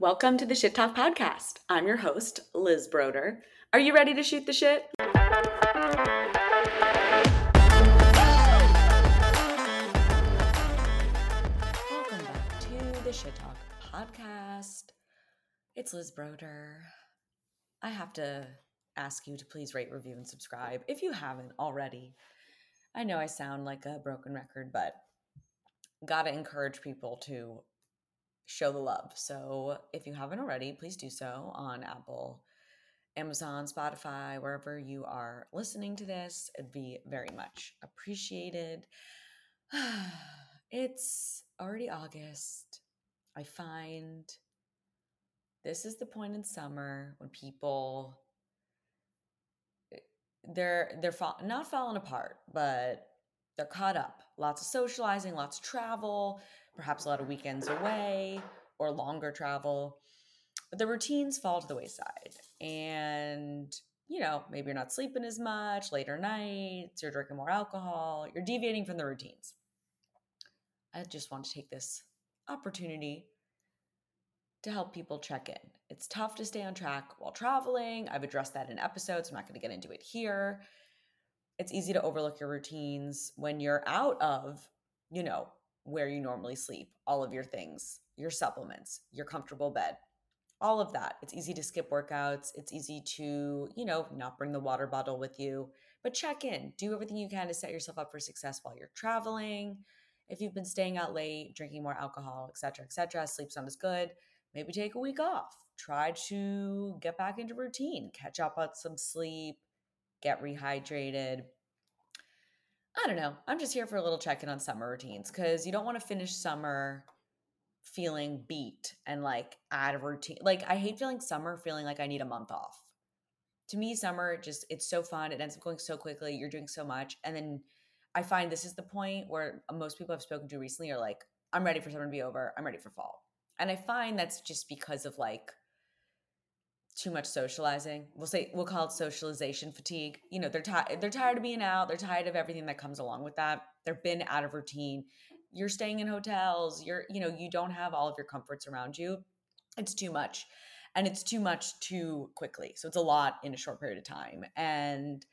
Welcome to the Shit Talk Podcast. I'm your host, Liz Broder. Are you ready to shoot the shit? Welcome back to the Shit Talk Podcast. It's Liz Broder. I have to ask you to please rate, review, and subscribe if you haven't already. I know I sound like a broken record, but gotta encourage people to show the love. So if you haven't already, please do so on Apple, Amazon, Spotify, wherever you are listening to this. It'd be very much appreciated. it's already August. I find this is the point in summer when people eh, they're they're fall, not falling apart, but they're caught up. Lots of socializing, lots of travel, perhaps a lot of weekends away or longer travel. But the routines fall to the wayside. And, you know, maybe you're not sleeping as much, later nights, you're drinking more alcohol, you're deviating from the routines. I just want to take this opportunity to help people check in. It's tough to stay on track while traveling. I've addressed that in episodes. I'm not going to get into it here. It's easy to overlook your routines when you're out of, you know, where you normally sleep, all of your things, your supplements, your comfortable bed, all of that. It's easy to skip workouts. It's easy to, you know, not bring the water bottle with you, but check in. Do everything you can to set yourself up for success while you're traveling. If you've been staying out late, drinking more alcohol, etc., etc., sleep's not as good, maybe take a week off. Try to get back into routine, catch up on some sleep, get rehydrated. I don't know. I'm just here for a little check in on summer routines because you don't want to finish summer feeling beat and like out of routine. Like, I hate feeling summer feeling like I need a month off. To me, summer just, it's so fun. It ends up going so quickly. You're doing so much. And then I find this is the point where most people I've spoken to recently are like, I'm ready for summer to be over. I'm ready for fall. And I find that's just because of like too much socializing. We'll say we'll call it socialization fatigue. You know, they're tired they're tired of being out, they're tired of everything that comes along with that. They've been out of routine. You're staying in hotels, you're you know, you don't have all of your comforts around you. It's too much. And it's too much too quickly. So it's a lot in a short period of time. And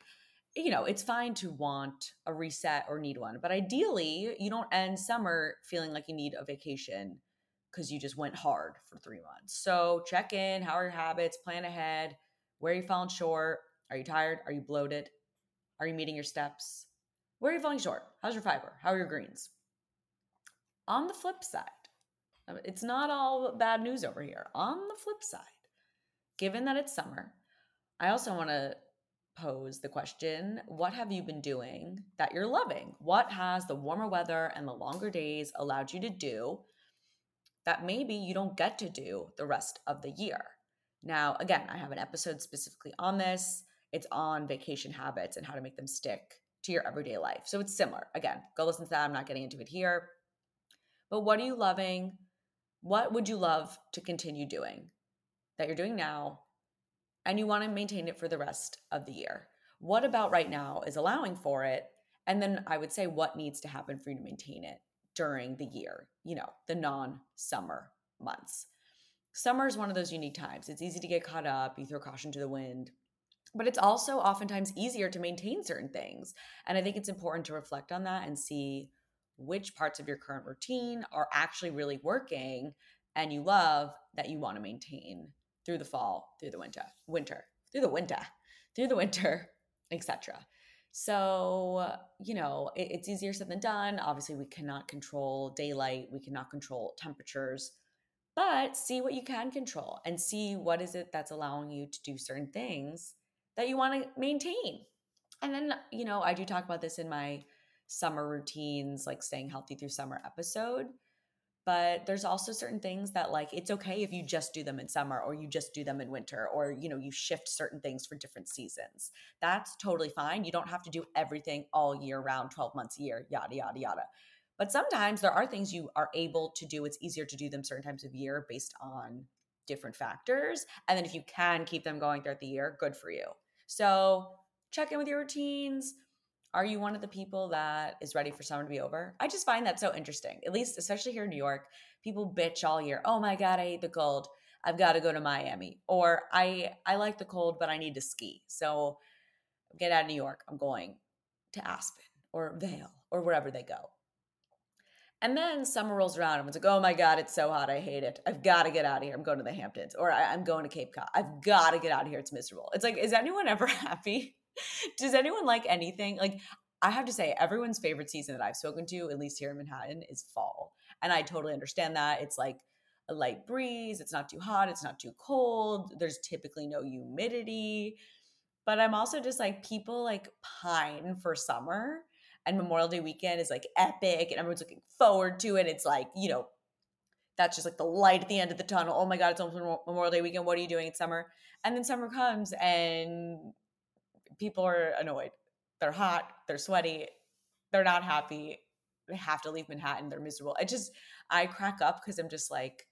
you know, it's fine to want a reset or need one, but ideally, you don't end summer feeling like you need a vacation because you just went hard for three months. So check in. How are your habits? Plan ahead. Where are you falling short? Are you tired? Are you bloated? Are you meeting your steps? Where are you falling short? How's your fiber? How are your greens? On the flip side, um, it's not all bad news over here. On the flip side, given that it's summer, I also want to pose the question what have you been doing that you're loving? What has the warmer weather and the longer days allowed you to do that maybe you don't get to do the rest of the year. Now, again, I have an episode specifically on this. It's on vacation habits and how to make them stick to your everyday life. So it's similar. Again, go listen to that. I'm not getting into it here. But what are you loving? What would you love to continue doing that you're doing now and you want to maintain it for the rest of the year? What about right now is allowing for it? And then I would say what needs to happen for you to maintain it during the year, you know, the non summer months. Summer is one of those unique times. It's easy to get caught up, you throw caution to the wind, but it's also oftentimes easier to maintain certain things. And I think it's important to reflect on that and see which parts of your current routine are actually really working and you love that you want to maintain through the fall, through the winter, winter, through the winter, through the winter, etc. So, you know, it, it's easier said than done. Obviously, we cannot control daylight, we cannot control temperatures, but see what you can control and see what is it that's allowing you to do certain things that you want to maintain. And then, you know, I do talk about this in my summer routines, like staying healthy through summer episode but there's also certain things that like it's okay if you just do them in summer or you just do them in winter or you know you shift certain things for different seasons. That's totally fine. You don't have to do everything all year round 12 months a year yada yada yada. But sometimes there are things you are able to do. It's easier to do them certain times of year based on different factors. And then if you can keep them going throughout the year good for you. So check in with your routines are you one of the people that is ready for summer to be over? I just find that so interesting. At least, especially here in New York, people bitch all year. Oh my God, I hate the cold. I've got to go to Miami. Or I I like the cold, but I need to ski. So get out of New York. I'm going to Aspen or Vail or wherever they go. And then summer rolls around. I'm like, oh my God, it's so hot. I hate it. I've got to get out of here. I'm going to the Hamptons or I, am going to Cape Cod. I've got to get out of here. It's miserable. It's like, is anyone ever happy? Does anyone like anything? Like, I have to say, everyone's favorite season that I've spoken to, at least here in Manhattan, is fall. And I totally understand that. It's like a light breeze. It's not too hot. It's not too cold. There's typically no humidity. But I'm also just like, people like pine for summer and Memorial Day weekend is like epic and everyone's looking forward to it. It's like, you know, that's just like the light at the end of the tunnel. Oh my God, it's almost Memorial Day weekend. What are you doing in summer? And then summer comes and people are annoyed. They're hot, they're sweaty, they're not happy. They have to leave Manhattan. They're miserable. I just, I crack up because I'm just like,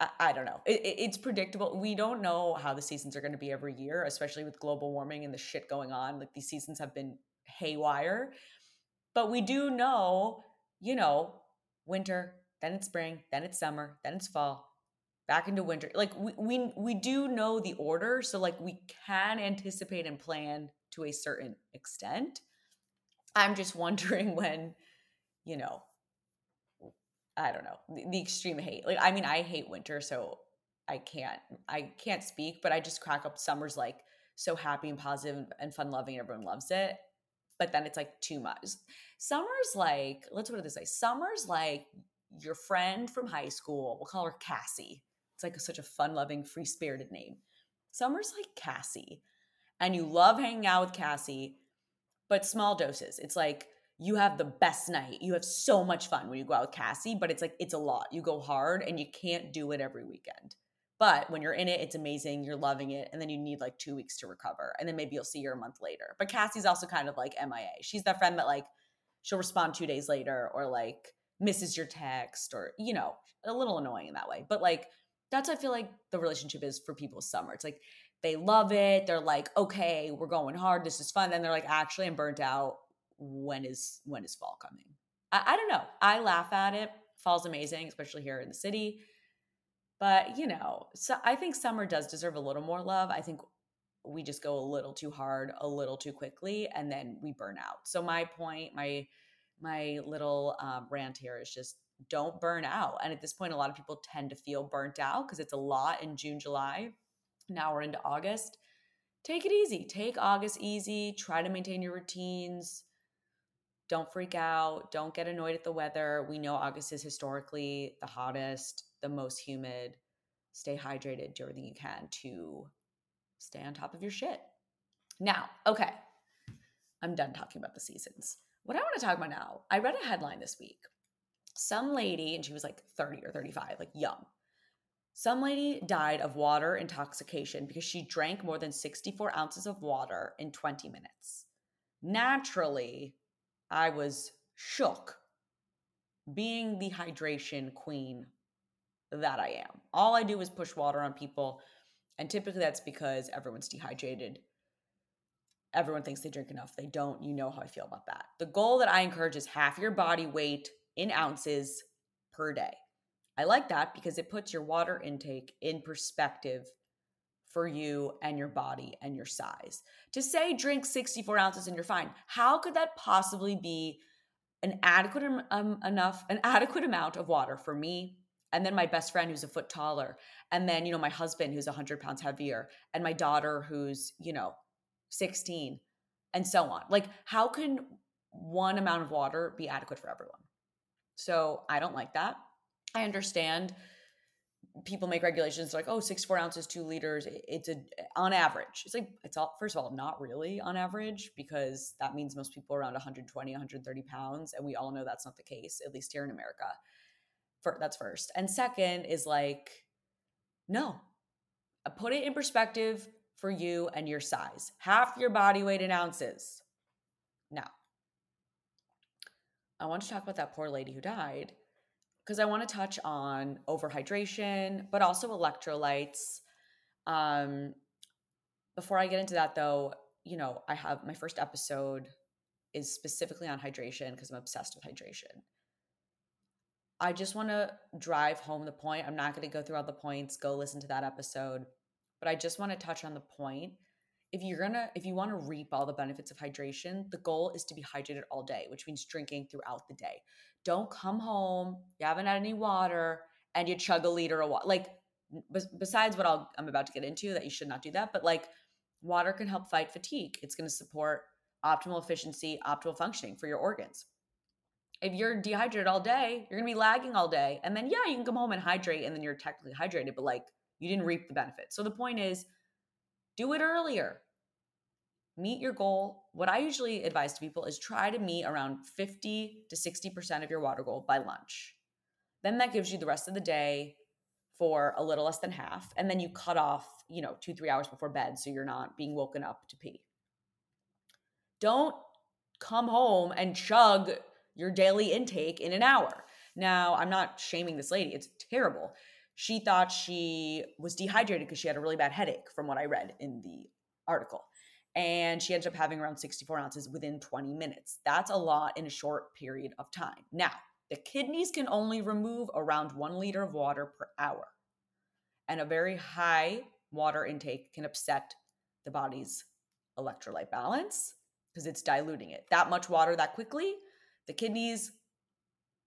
I, I don't know. It, it, it's predictable. We don't know how the seasons are going to be every year, especially with global warming and the shit going on. Like these seasons have been haywire. But we do know, you know, winter, then it's spring, then it's summer, then it's fall, back into winter. Like we we we do know the order, so like we can anticipate and plan to a certain extent. I'm just wondering when, you know, I don't know, the, the extreme hate. Like I mean, I hate winter, so I can't I can't speak, but I just crack up summer's like so happy and positive and fun loving everyone loves it but then it's like too much. Summer's like, let's put it this way Summer's like your friend from high school. We'll call her Cassie. It's like such a fun loving, free spirited name. Summer's like Cassie. And you love hanging out with Cassie, but small doses. It's like you have the best night. You have so much fun when you go out with Cassie, but it's like it's a lot. You go hard and you can't do it every weekend. But when you're in it, it's amazing. You're loving it. And then you need like two weeks to recover. And then maybe you'll see her a month later. But Cassie's also kind of like MIA. She's that friend that like she'll respond two days later or like misses your text or, you know, a little annoying in that way. But like that's I feel like the relationship is for people summer. It's like they love it. They're like, okay, we're going hard. This is fun. Then they're like, actually, I'm burnt out. When is when is fall coming? I, I don't know. I laugh at it. Fall's amazing, especially here in the city. But, you know, so I think summer does deserve a little more love. I think we just go a little too hard, a little too quickly, and then we burn out. So my point, my my little um, rant here is just don't burn out. And at this point, a lot of people tend to feel burnt out because it's a lot in June, July. Now we're into August. Take it easy. Take August easy. Try to maintain your routines. Don't freak out. Don't get annoyed at the weather. We know August is historically the hottest the most humid. Stay hydrated, do everything you can to stay on top of your shit. Now, okay, I'm done talking about the seasons. What I want to talk about now, I read a headline this week. Some lady, and she was like 30 or 35, like young. Some lady died of water intoxication because she drank more than 64 ounces of water in 20 minutes. Naturally, I was shook. Being the hydration queen that I am. All I do is push water on people. And typically that's because everyone's dehydrated. Everyone thinks they drink enough. They don't. You know how I feel about that. The goal that I encourage is half your body weight in ounces per day. I like that because it puts your water intake in perspective for you and your body and your size. To say drink 64 ounces and you're fine, how could that possibly be an adequate um, enough an adequate amount of water for me and then my best friend who's a foot taller and then you know my husband who's 100 pounds heavier and my daughter who's you know 16 and so on like how can one amount of water be adequate for everyone so i don't like that i understand people make regulations like oh six four ounces two liters it's a on average it's like it's all first of all not really on average because that means most people are around 120 130 pounds and we all know that's not the case at least here in america for, that's first. And second is like, no, put it in perspective for you and your size. Half your body weight in ounces. Now, I want to talk about that poor lady who died because I want to touch on overhydration, but also electrolytes. Um, before I get into that, though, you know, I have my first episode is specifically on hydration because I'm obsessed with hydration. I just want to drive home the point. I'm not going to go through all the points. Go listen to that episode. But I just want to touch on the point. If you're to if you want to reap all the benefits of hydration, the goal is to be hydrated all day, which means drinking throughout the day. Don't come home, you haven't had any water and you chug a liter of water. Like besides what I'll, I'm about to get into that you should not do that, but like water can help fight fatigue. It's going to support optimal efficiency, optimal functioning for your organs. If you're dehydrated all day, you're going to be lagging all day. And then, yeah, you can come home and hydrate and then you're technically hydrated, but like you didn't reap the benefits. So the point is do it earlier. Meet your goal. What I usually advise to people is try to meet around 50 to 60% of your water goal by lunch. Then that gives you the rest of the day for a little less than half. And then you cut off, you know, two, three hours before bed so you're not being woken up to pee. Don't come home and chug your daily intake in an hour. Now, I'm not shaming this lady, it's terrible. She thought she was dehydrated because she had a really bad headache, from what I read in the article. And she ended up having around 64 ounces within 20 minutes. That's a lot in a short period of time. Now, the kidneys can only remove around one liter of water per hour. And a very high water intake can upset the body's electrolyte balance because it's diluting it. That much water that quickly, the kidneys,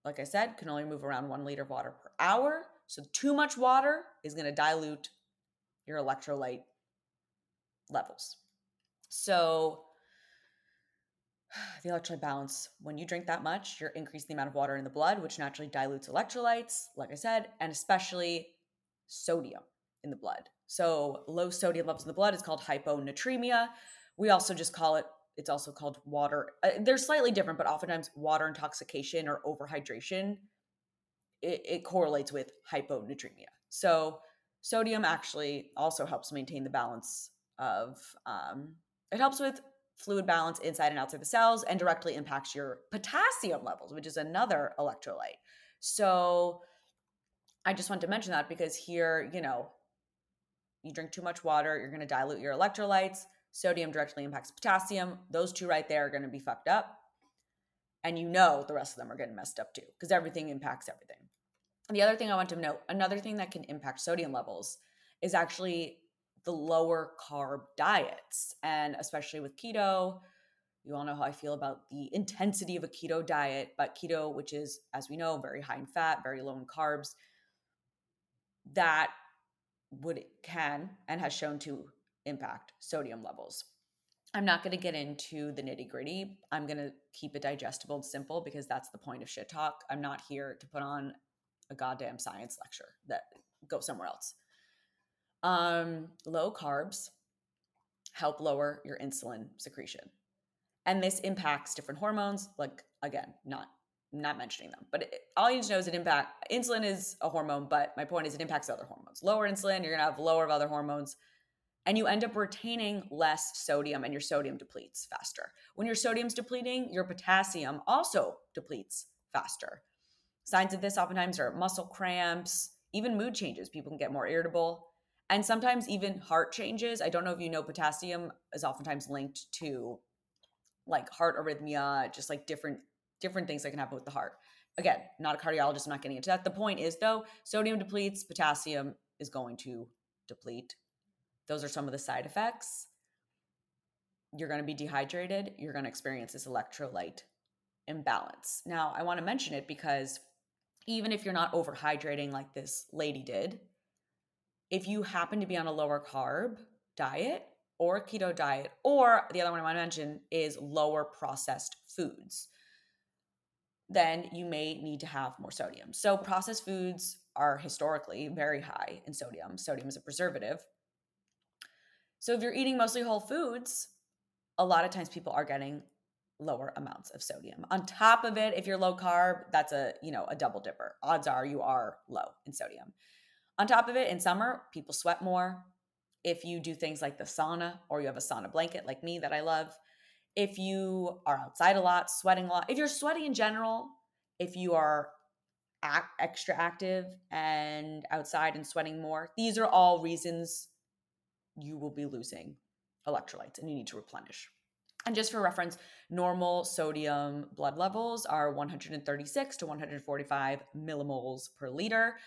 like I said, can only move around one liter of water per hour. So, too much water is going to dilute your electrolyte levels. So, the electrolyte balance when you drink that much you're increasing the amount of water in the blood which naturally dilutes electrolytes like i said and especially sodium in the blood so low sodium levels in the blood is called hyponatremia we also just call it it's also called water uh, they're slightly different but oftentimes water intoxication or overhydration it, it correlates with hyponatremia so sodium actually also helps maintain the balance of um, it helps with fluid balance inside and outside the cells and directly impacts your potassium levels, which is another electrolyte. So I just want to mention that because here, you know, you drink too much water, you're going to dilute your electrolytes. Sodium directly impacts potassium. Those two right there are going to be fucked up. And you know the rest of them are getting messed up too because everything impacts everything. The other thing I want to note, another thing that can impact sodium levels is actually the lower carb diets. And especially with keto, you all know how I feel about the intensity of a keto diet, but keto, which is, as we know, very high in fat, very low in carbs, that would can and has shown to impact sodium levels. I'm not going to get into the nitty gritty. I'm going to keep it digestible and simple because that's the point of shit talk. I'm not here to put on a goddamn science lecture that go somewhere else. Um, low carbs help lower your insulin secretion. And this impacts different hormones, like again, not not mentioning them, but it, all you need to know is it impact insulin is a hormone, but my point is it impacts other hormones. Lower insulin, you're gonna have lower of other hormones, and you end up retaining less sodium, and your sodium depletes faster. When your sodium's depleting, your potassium also depletes faster. Signs of this oftentimes are muscle cramps, even mood changes. People can get more irritable and sometimes even heart changes. I don't know if you know potassium is oftentimes linked to like heart arrhythmia, just like different different things that can happen with the heart. Again, not a cardiologist, I'm not getting into that. The point is though, sodium depletes, potassium is going to deplete. Those are some of the side effects. You're going to be dehydrated, you're going to experience this electrolyte imbalance. Now, I want to mention it because even if you're not overhydrating like this lady did, if you happen to be on a lower carb diet or a keto diet, or the other one I want to mention is lower processed foods, then you may need to have more sodium. So, processed foods are historically very high in sodium. Sodium is a preservative. So, if you're eating mostly whole foods, a lot of times people are getting lower amounts of sodium. On top of it, if you're low carb, that's a, you know, a double dipper. Odds are you are low in sodium. On top of it, in summer, people sweat more. If you do things like the sauna or you have a sauna blanket like me that I love, if you are outside a lot, sweating a lot, if you're sweaty in general, if you are act, extra active and outside and sweating more, these are all reasons you will be losing electrolytes and you need to replenish. And just for reference, normal sodium blood levels are 136 to 145 millimoles per liter.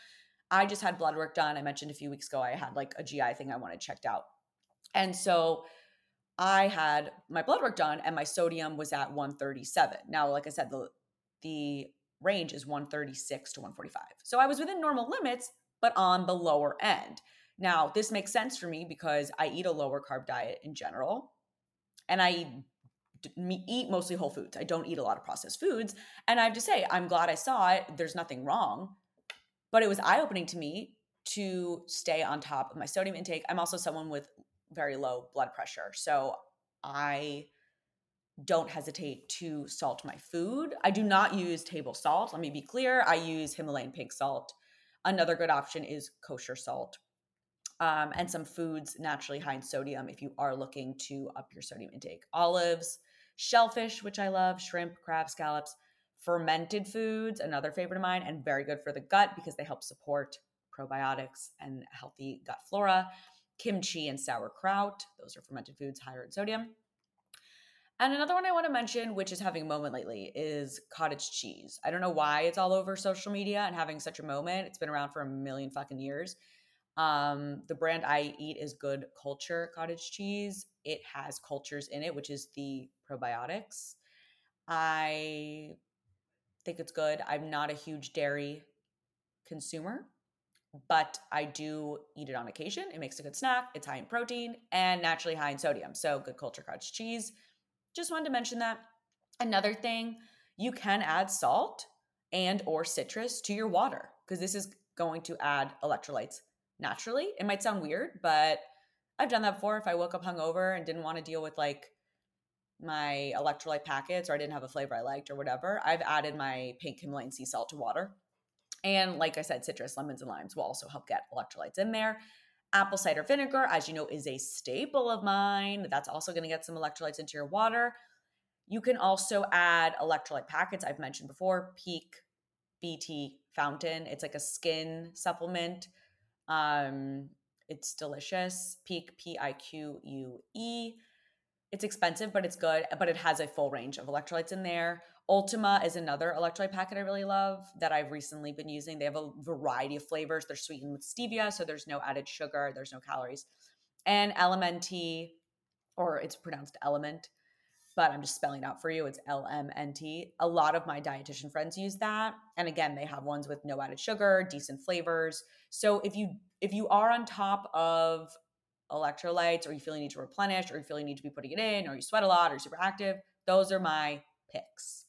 I just had blood work done. I mentioned a few weeks ago I had like a GI thing I wanted checked out. And so I had my blood work done and my sodium was at 137. Now, like I said, the the range is 136 to 145. So I was within normal limits, but on the lower end. Now, this makes sense for me because I eat a lower carb diet in general and I eat mostly whole foods. I don't eat a lot of processed foods. And I have to say, I'm glad I saw it. There's nothing wrong. But it was eye opening to me to stay on top of my sodium intake. I'm also someone with very low blood pressure. So I don't hesitate to salt my food. I do not use table salt. Let me be clear. I use Himalayan pink salt. Another good option is kosher salt. Um, and some foods naturally high in sodium if you are looking to up your sodium intake. Olives, shellfish, which I love, shrimp, crab, scallops, fermented foods, another favorite of mine, and very good for the gut because they help support probiotics and healthy gut flora. Kimchi and sauerkraut, those are fermented foods higher in sodium. And another one I want to mention, which is having a moment lately, is cottage cheese. I don't know why it's all over social media and having such a moment. It's been around for a million fucking years. Um, the brand I eat is Good Culture cottage cheese. It has cultures in it, which is the probiotics. I think it's good. I'm not a huge dairy consumer, but I do eat it on occasion. It makes a good snack. It's high in protein and naturally high in sodium. So, Good Culture cottage cheese just wanted to mention that. Another thing, you can add salt and or citrus to your water because this is going to add electrolytes naturally. It might sound weird, but I've done that before. If I woke up hungover and didn't want to deal with like my electrolyte packets or I didn't have a flavor I liked or whatever, I've added my pink Himalayan sea salt to water. And like I said, citrus, lemons, and limes will also help get electrolytes in there. Apple cider vinegar, as you know, is a staple of mine. That's also going to get some electrolytes into your water. You can also add electrolyte packets. I've mentioned before, Pique BT Fountain. It's like a skin supplement. Um, it's delicious. Pique P I Q U E. It's expensive, but it's good. But it has a full range of electrolytes in there. Ultima is another electrolyte packet I really love that I've recently been using. They have a variety of flavors. They're sweetened with stevia, so there's no added sugar, there's no calories. And LMNT, or it's pronounced element, but I'm just spelling out for you. It's LMNT. A lot of my dietitian friends use that. And again, they have ones with no added sugar, decent flavors. So if you if you are on top of electrolytes or you feel you need to replenish or you feel you need to be putting it in or you sweat a lot or you're super active, those are my picks.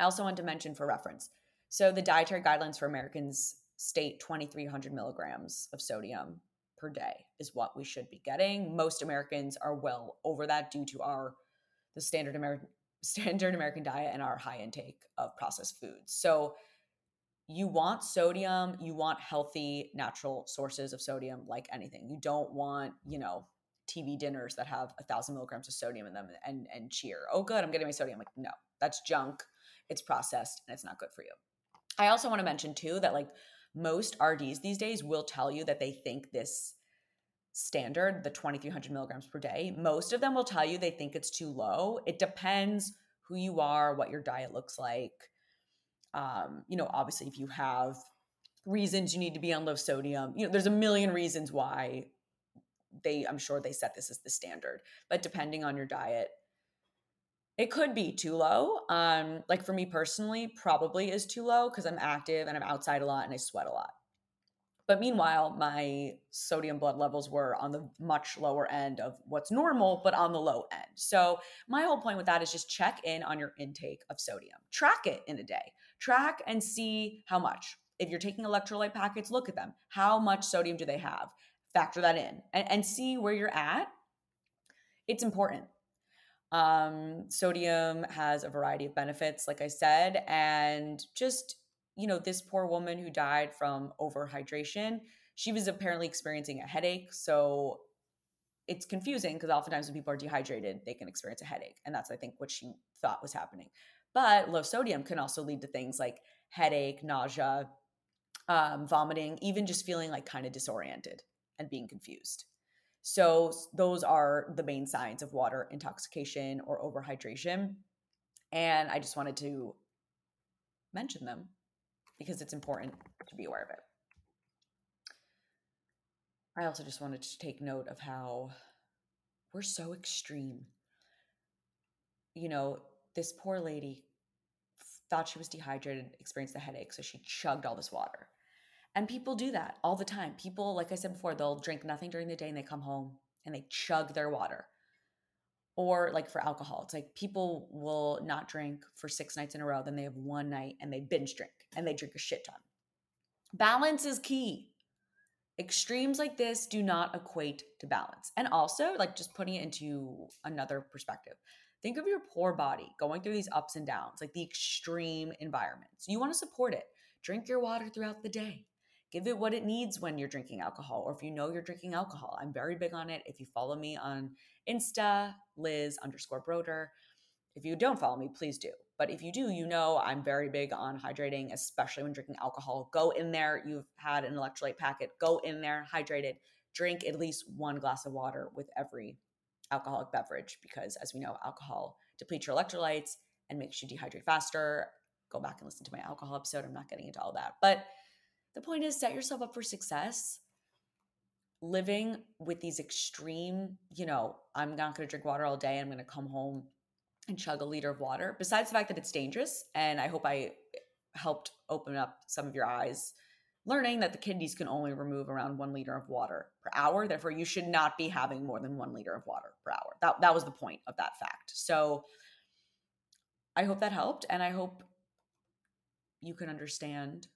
I also want to mention for reference. So the dietary guidelines for Americans state 2300 milligrams of sodium per day is what we should be getting. Most Americans are well over that due to our the standard American standard American diet and our high intake of processed foods. So you want sodium, you want healthy natural sources of sodium like anything. You don't want, you know, TV dinners that have a thousand milligrams of sodium in them and and cheer. Oh good, I'm getting my sodium. Like, no, that's junk it's processed and it's not good for you. I also want to mention too that like most RDs these days will tell you that they think this standard, the 2300 milligrams per day, most of them will tell you they think it's too low. It depends who you are, what your diet looks like. Um, you know, obviously, if you have reasons you need to be on low sodium, you know, there's a million reasons why they, I'm sure they set this as the standard. But depending on your diet, it could be too low. Um, like for me personally, probably is too low because I'm active and I'm outside a lot and I sweat a lot. But meanwhile, my sodium blood levels were on the much lower end of what's normal, but on the low end. So, my whole point with that is just check in on your intake of sodium. Track it in a day. Track and see how much. If you're taking electrolyte packets, look at them. How much sodium do they have? Factor that in and, and see where you're at. It's important. Um, sodium has a variety of benefits, like I said, and just, you know, this poor woman who died from overhydration, she was apparently experiencing a headache. So it's confusing because oftentimes when people are dehydrated, they can experience a headache. And that's, I think, what she thought was happening. But low sodium can also lead to things like headache, nausea, um, vomiting, even just feeling like kind of disoriented and being confused. So those are the main signs of water intoxication or overhydration. And I just wanted to mention them because it's important to be aware of it. I also just wanted to take note of how we're so extreme. You know, this poor lady thought she was dehydrated, experienced a headache, so she chugged all this water. And people do that all the time. People, like I said before, they'll drink nothing during the day and they come home and they chug their water. Or like for alcohol, it's like people will not drink for six nights in a row, then they have one night and they binge drink and they drink a shit ton. Balance is key. Extremes like this do not equate to balance. And also, like just putting it into another perspective, think of your poor body going through these ups and downs, like the extreme environments. You want to support it. Drink your water throughout the day give it what it needs when you're drinking alcohol or if you know you're drinking alcohol. I'm very big on it. If you follow me on insta liz underscore broder if you don't follow me please do. But if you do you know i'm very big on hydrating especially when drinking alcohol. Go in there. You've had an electrolyte packet. Go in there hydrated drink at least one glass of water with every alcoholic beverage because as we know alcohol depletes your electrolytes and makes you dehydrate faster. Go back and listen to my alcohol episode. I'm not getting into all that. But the point is, set yourself up for success. Living with these extreme, you know, I'm not going to drink water all day. I'm going to come home and chug a liter of water. Besides the fact that it's dangerous, and I hope I eh, helped open up some of your eyes, learning that the kidneys can only remove around one liter of water per hour. Therefore, you should not be having more than one liter of water per hour. That that was the point of that fact. So I hope that helped, and I hope you can understand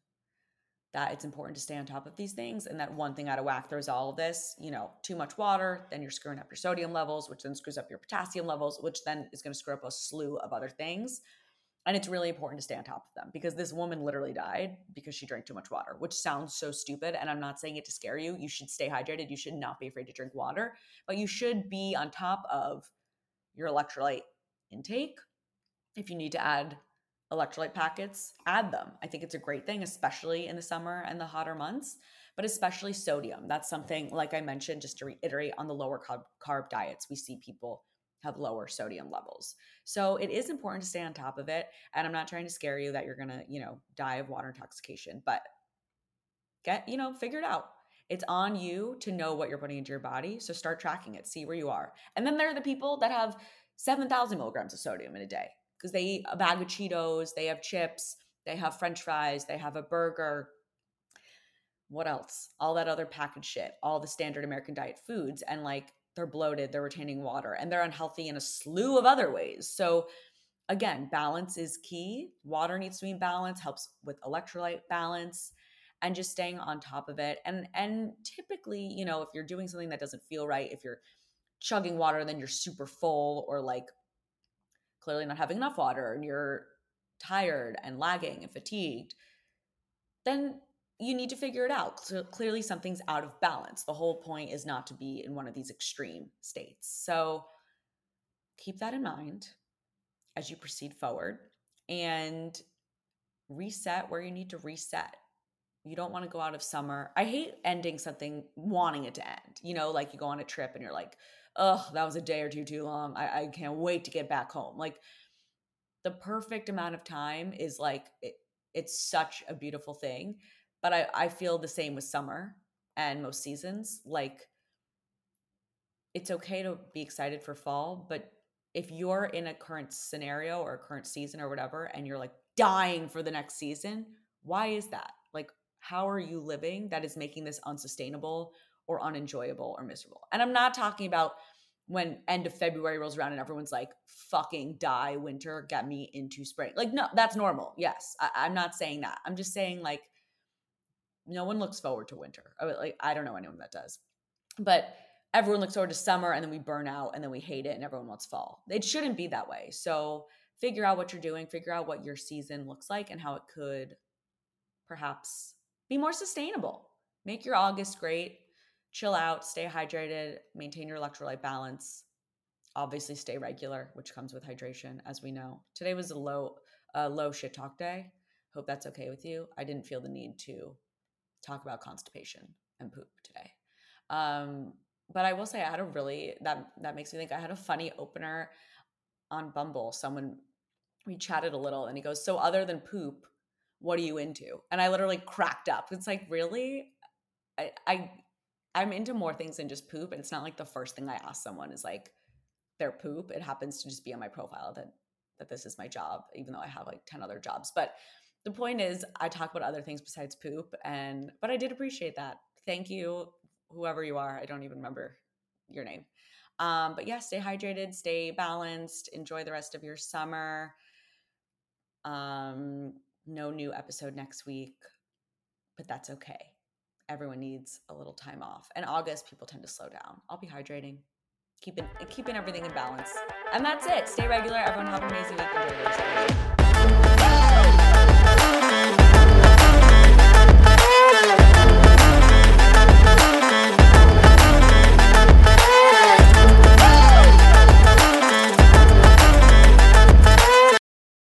that it's important to stay on top of these things and that one thing out of whack throws all of this you know too much water then you're screwing up your sodium levels which then screws up your potassium levels which then is going to screw up a slew of other things. And it's really important to stay on top of them because this woman literally died because she drank too much water which sounds so stupid and i'm not saying it to scare you. You should stay hydrated. You should not be afraid to drink water. But you should be on top of your electrolyte intake. If you need to add electrolyte packets, add them. I think it's a great thing, especially in the summer and the hotter months, but especially sodium. That's something, like I mentioned, just to reiterate on the lower carb, carb diets, we see people have lower sodium levels. So it is important to stay on top of it. And I'm not trying to scare you that you're going to, you know, die of water intoxication, but get, you know, figure it out. It's on you to know what you're putting into your body. So start tracking it, see where you are. And then there are the people that have 7,000 milligrams of sodium in a day because they eat a bag of Cheetos, they have chips, they have french fries, they have a burger. What else? All that other packaged shit, all the standard American diet foods. And like they're bloated, they're retaining water, and they're unhealthy in a slew of other ways. So, again, balance is key. Water needs to be in balance, helps with electrolyte balance and just staying on top of it. And and typically, you know, if you're doing something that doesn't feel right, if you're chugging water then you're super full or like clearly not having enough water and you're tired and lagging and fatigued, then you need to figure it out. So clearly, something's out of balance. The whole point is not to be in one of these extreme states. So keep that in mind as you proceed forward and reset where you need to reset. You don't want to go out of summer. I hate ending something, wanting it to end. You know, like you go on a trip and you're like, oh, that was a day or two too long. I, I can't wait to get back home. Like the perfect amount of time is like, it, it's such a beautiful thing. But I, I feel the same with summer and most seasons. Like, it's okay to be excited for fall, but if you're in a current scenario or a current season or whatever, and you're like dying for the next season, why is that? Like, how are you living that is making this unsustainable or unenjoyable or miserable. And I'm not talking about when end of February rolls around and everyone's like, fucking die winter, get me into spring. Like, no, that's normal. Yes. I, am not saying that. I'm just saying, like, no one looks forward to winter. I like, I don't know anyone that does. But everyone looks forward to summer and then we burn out and then we hate it and everyone wants fall. It shouldn't be that way. So figure out what you're doing, figure out what your season looks like and how it could perhaps be more sustainable. Make your August great chill out, stay hydrated, maintain your electrolyte balance. Obviously, stay regular, which comes with hydration, as we know. Today was a low, uh, low shit talk day. Hope that's okay with you. I didn't feel the need to talk about constipation and poop today. Um, but I will say I had a really that that makes me think I had a funny opener on Bumble. Someone we chatted a little and he goes, "So other than poop, what are you into?" And I literally cracked up. It's like, "Really?" I I I'm into more things than just poop and it's not like the first thing I ask someone is like their poop. It happens to just be on my profile that that this is my job even though I have like 10 other jobs. But the point is I talk about other things besides poop and but I did appreciate that. Thank you whoever you are. I don't even remember your name. Um, but yeah, stay hydrated, stay balanced, enjoy the rest of your summer. Um, no new episode next week, but that's okay. Everyone needs a little time off. And August, people tend to slow down. I'll be hydrating, keeping keeping everything in balance. And that's it. Stay regular. Everyone have an amazing week.